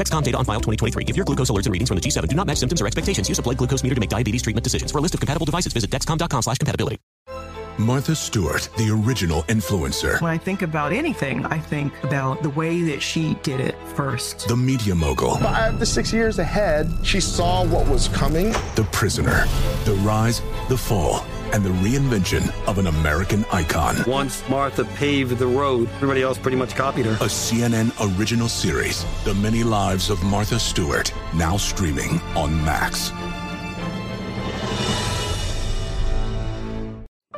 Dexcom data on file 2023. If your glucose alerts and readings from the G7 do not match symptoms or expectations, use a blood glucose meter to make diabetes treatment decisions. For a list of compatible devices, visit dexcom.com slash compatibility. Martha Stewart, the original influencer. When I think about anything, I think about the way that she did it first. The media mogul. Five to six years ahead, she saw what was coming. The prisoner. The rise, the fall, and the reinvention of an American icon. Once Martha paved the road, everybody else pretty much copied her. A CNN original series, The Many Lives of Martha Stewart, now streaming on Max.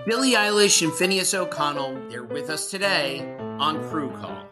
Billie Eilish and Finneas O'Connell, they're with us today on Crew Call.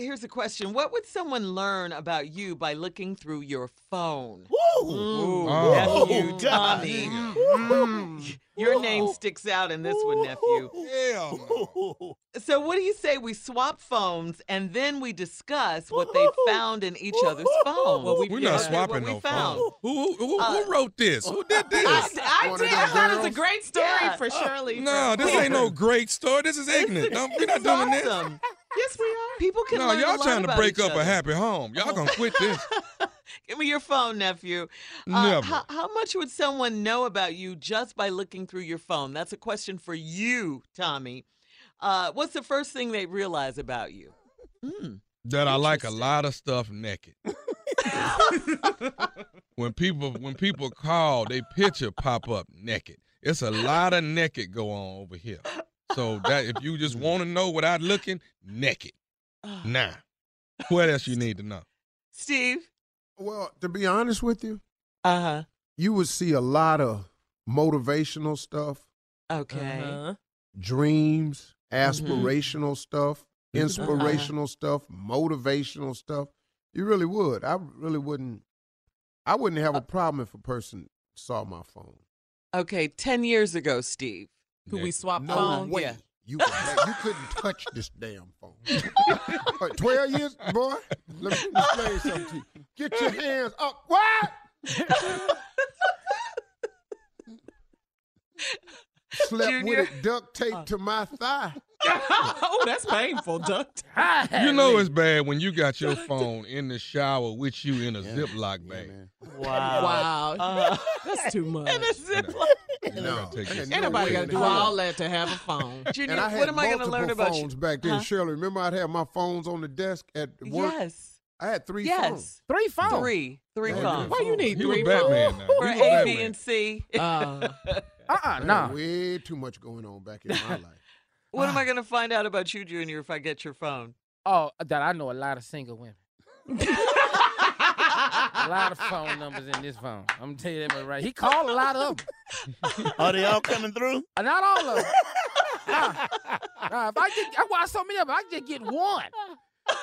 here's a question: What would someone learn about you by looking through your phone? Ooh, Oh. nephew Tommy. Mm. Your name sticks out in this one, nephew. So, what do you say we swap phones and then we discuss what they found in each other's phones? Well, We're not swapping what we no found. phone. Who, who, who, who wrote this? Who did this? I, I did. I thought it was a great story for Shirley. No, this ain't no great story. This is ignorant. No, we're not It's doing this. Awesome. Yes, we are. People can No, learn a y'all lot trying to break each up a happy home. Y'all gonna quit this. Give me your phone, nephew. Uh, Never. How, how much would someone know about you just by looking through your phone? That's a question for you, Tommy. Uh, what's the first thing they realize about you? Hmm. that I like a lot of stuff naked. when people when people call, they picture pop up naked. It's a lot of naked go on over here. So that if you just want to know without looking, naked. Now, what else you need to know? Steve? Well, to be honest with you, uh huh. You would see a lot of motivational stuff, Okay. Uh-huh. dreams, Mm-hmm. aspirational stuff, inspirational stuff, motivational stuff. You really would. I really wouldn't. I wouldn't Uh have a problem if a person saw my phone. Okay, 10 years ago, Steve. Could we swap no phones? way. Yeah. You, you couldn't touch this damn phone. What, Twelve years, boy. Let me explain something to you. Get your hands up. What? Slept Junior? with it duct taped uh. to my thigh. oh, that's painful, duct. Tape. You know it's bad when you got your phone in the shower with you in a Ziploc bag. Wow. Wow. That's too much. And a ziploc. No. Ain't nobody got to do all that to have a phone. Junior, And I had what am I going to multiple learn about you? phones back then, Huh? Shirley. Remember, I'd have my phones on the desk at work. Yes. I had three Yes. phones. Three phones. Three. Three Yeah, phones. Why you need He three Batman phones? For He was A, Batman. B, and C. Uh, uh-uh, I had nah. Way too much going on back in my life. What am I going to find out about you, Junior, if I get your phone? Oh, that I know a lot of single women. A lot of phone numbers in this phone. I'm gonna tell you that right. He called a lot of them. Are they all coming through? Uh, Not all of them. nah. Nah, if I get, I watch so many of them. I can just get one. if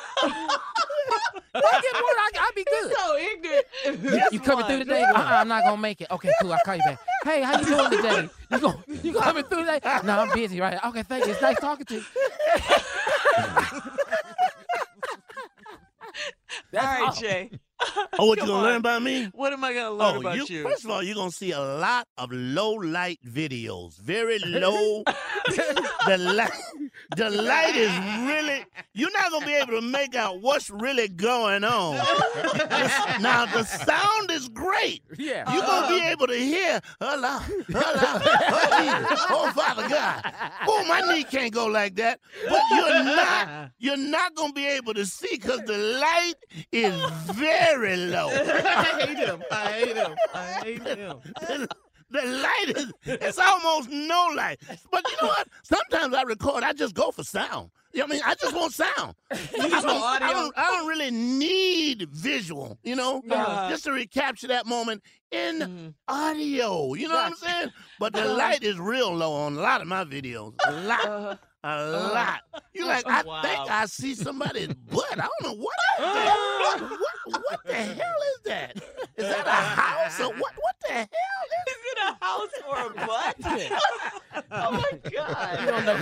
I get one, I, I'll be good. So ignorant. You, you coming through today? Uh-uh, I'm not gonna make it. Okay, cool. I'll call you back. Hey, how you doing today? You go, you coming through today? No, I'm busy. Right? Okay, thank you. It's nice talking to you. That's All right, Jay. Oh, what you gonna on. learn about me? What am I gonna learn oh, about you? First of all, you're gonna see a lot of low light videos. Very low. the light, the light is really. You're not gonna be able to make out what's really going on. Now the sound is great. Yeah. You're gonna be uh-huh. able to hear. Hello, hello, oh, oh Father God. Oh, my knee can't go like that. But you're not. You're not gonna be able to see because the light is very low. I hate him. I hate him. I hate him. the, light is it's almost no light. But you know what? Sometimes I record, I just go for sound. You know what I mean? I just want sound. I just don't, want audio? I don't, I don't really need visual, you know, Uh-huh. just to recapture that moment in Mm-hmm. audio. You know what I'm saying? But the light is real low on a lot of my videos. A lot. Uh-huh. A lot. You like, I Wow. think I see somebody's butt. I don't know what is that. what, what the hell is that? Is that a house or what? What the hell is Is it a house or a butt? oh my god. You don't know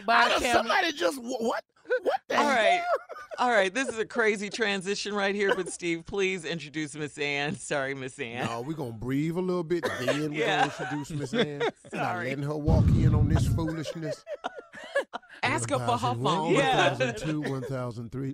who just walked by I the know camera. somebody just what? What the All hell? right. All right. This is a crazy transition right here, but Steve, please introduce Miss Ann. Sorry, Miss Ann. No, we're gonna breathe a little bit, then we're Yeah. gonna introduce Miss Ann. Not letting her walk in on this foolishness. Ask her for her 1001, phone. Yeah. 1002, 1003.